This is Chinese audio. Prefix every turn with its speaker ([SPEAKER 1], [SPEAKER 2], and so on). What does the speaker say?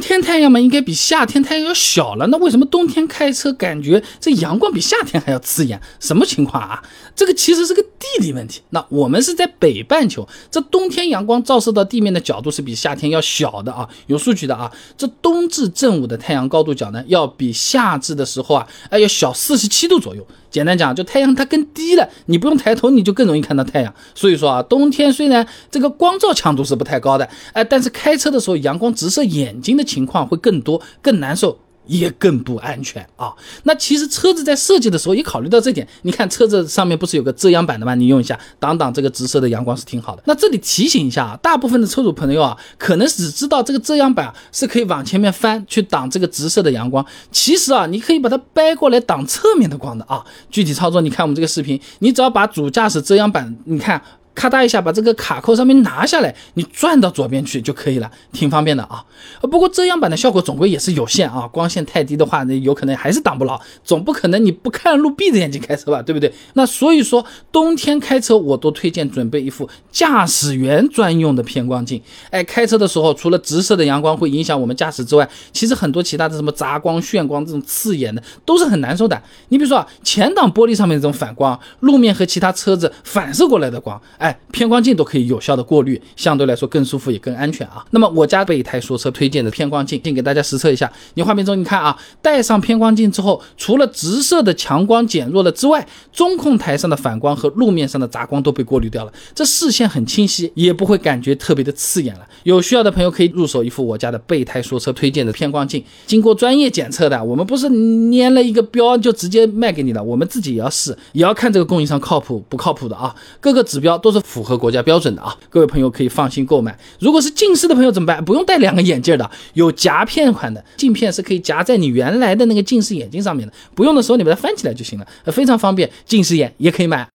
[SPEAKER 1] 天太阳嘛，应该比夏天太阳要小了。那为什么冬天开车感觉这阳光比夏天还要刺眼？什么情况啊？这个其实是个地理问题。那我们是在北半球，这冬天阳光照射到地面的角度是比夏天要小的啊，有数据的啊。这冬至正午的太阳高度角呢，要比夏至的时候啊，哎要小四十七度左右。简单讲，就太阳它更低了，你不用抬头，你就更容易看到太阳。所以说啊，冬天虽然这个光照强度是不太高的，哎，但是开车的时候阳光直射眼睛的情况会更多，更难受。也更不安全啊！那其实车子在设计的时候也考虑到这点。你看车子上面不是有个遮阳板的吗？你用一下挡挡这个直射的阳光是挺好的。那这里提醒一下啊，大部分的车主朋友啊，可能只知道这个遮阳板是可以往前面翻去挡这个直射的阳光。其实啊，你可以把它掰过来挡侧面的光的啊。具体操作你看我们这个视频，你只要把主驾驶遮阳板，你看。咔嗒一下，把这个卡扣上面拿下来，你转到左边去就可以了，挺方便的啊。不过遮阳板的效果总归也是有限啊，光线太低的话，那有可能还是挡不牢。总不可能你不看路闭着眼睛开车吧，对不对？那所以说冬天开车，我都推荐准备一副驾驶员专用的偏光镜。哎，开车的时候，除了直射的阳光会影响我们驾驶之外，其实很多其他的什么杂光、炫光这种刺眼的都是很难受的。你比如说啊，前挡玻璃上面这种反光，路面和其他车子反射过来的光，哎。偏光镜都可以有效的过滤，相对来说更舒服也更安全啊。那么我家备胎说车推荐的偏光镜，先给大家实测一下。你画面中你看啊，戴上偏光镜之后，除了直射的强光减弱了之外，中控台上的反光和路面上的杂光都被过滤掉了，这视线很清晰，也不会感觉特别的刺眼了。有需要的朋友可以入手一副我家的备胎说车推荐的偏光镜，经过专业检测的，我们不是粘了一个标就直接卖给你了，我们自己也要试，也要看这个供应商靠谱不靠谱的啊，各个指标都是符合国家标准的啊，各位朋友可以放心购买。如果是近视的朋友怎么办？不用戴两个眼镜的，有夹片款的镜片是可以夹在你原来的那个近视眼镜上面的，不用的时候你把它翻起来就行了，非常方便。近视眼也可以买。